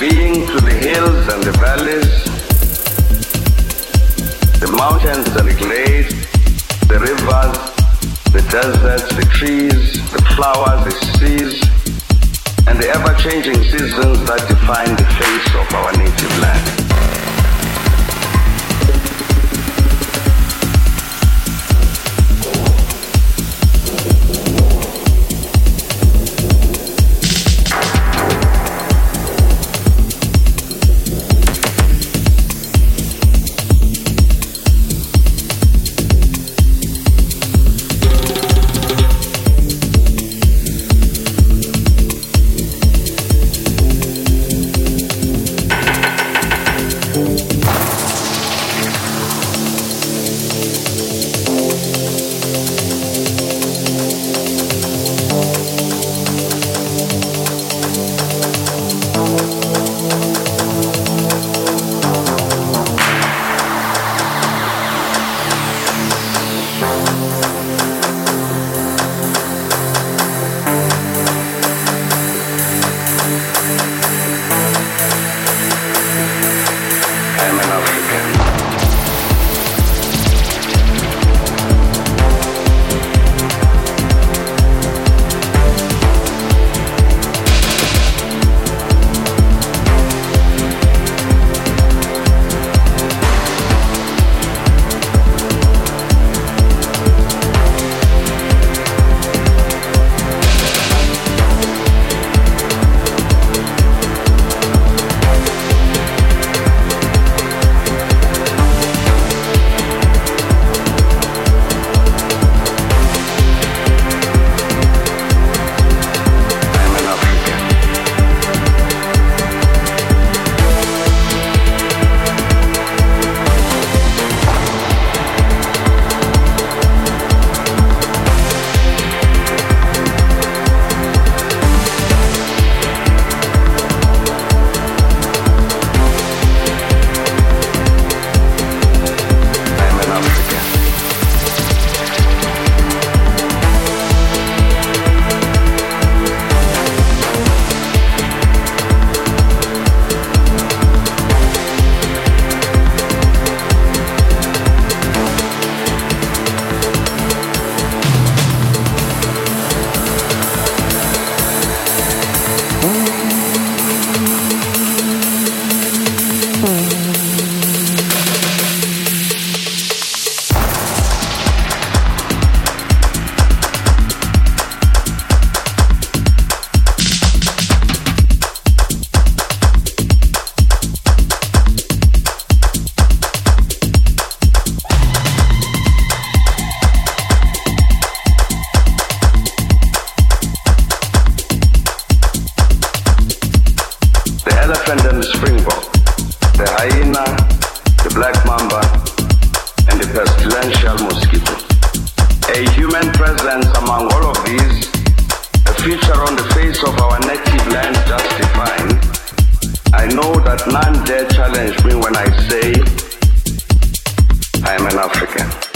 being to the hills and the valleys, the mountains and the glades, the rivers, the deserts, the trees, the flowers, the seas, and the ever-changing seasons that define the face of our native land. I'm elephant and the springbok, the hyena, the black mamba, and the pestilential mosquito. A human presence among all of these, a feature on the face of our native land just. I know that none dare challenge me when I say I am an African.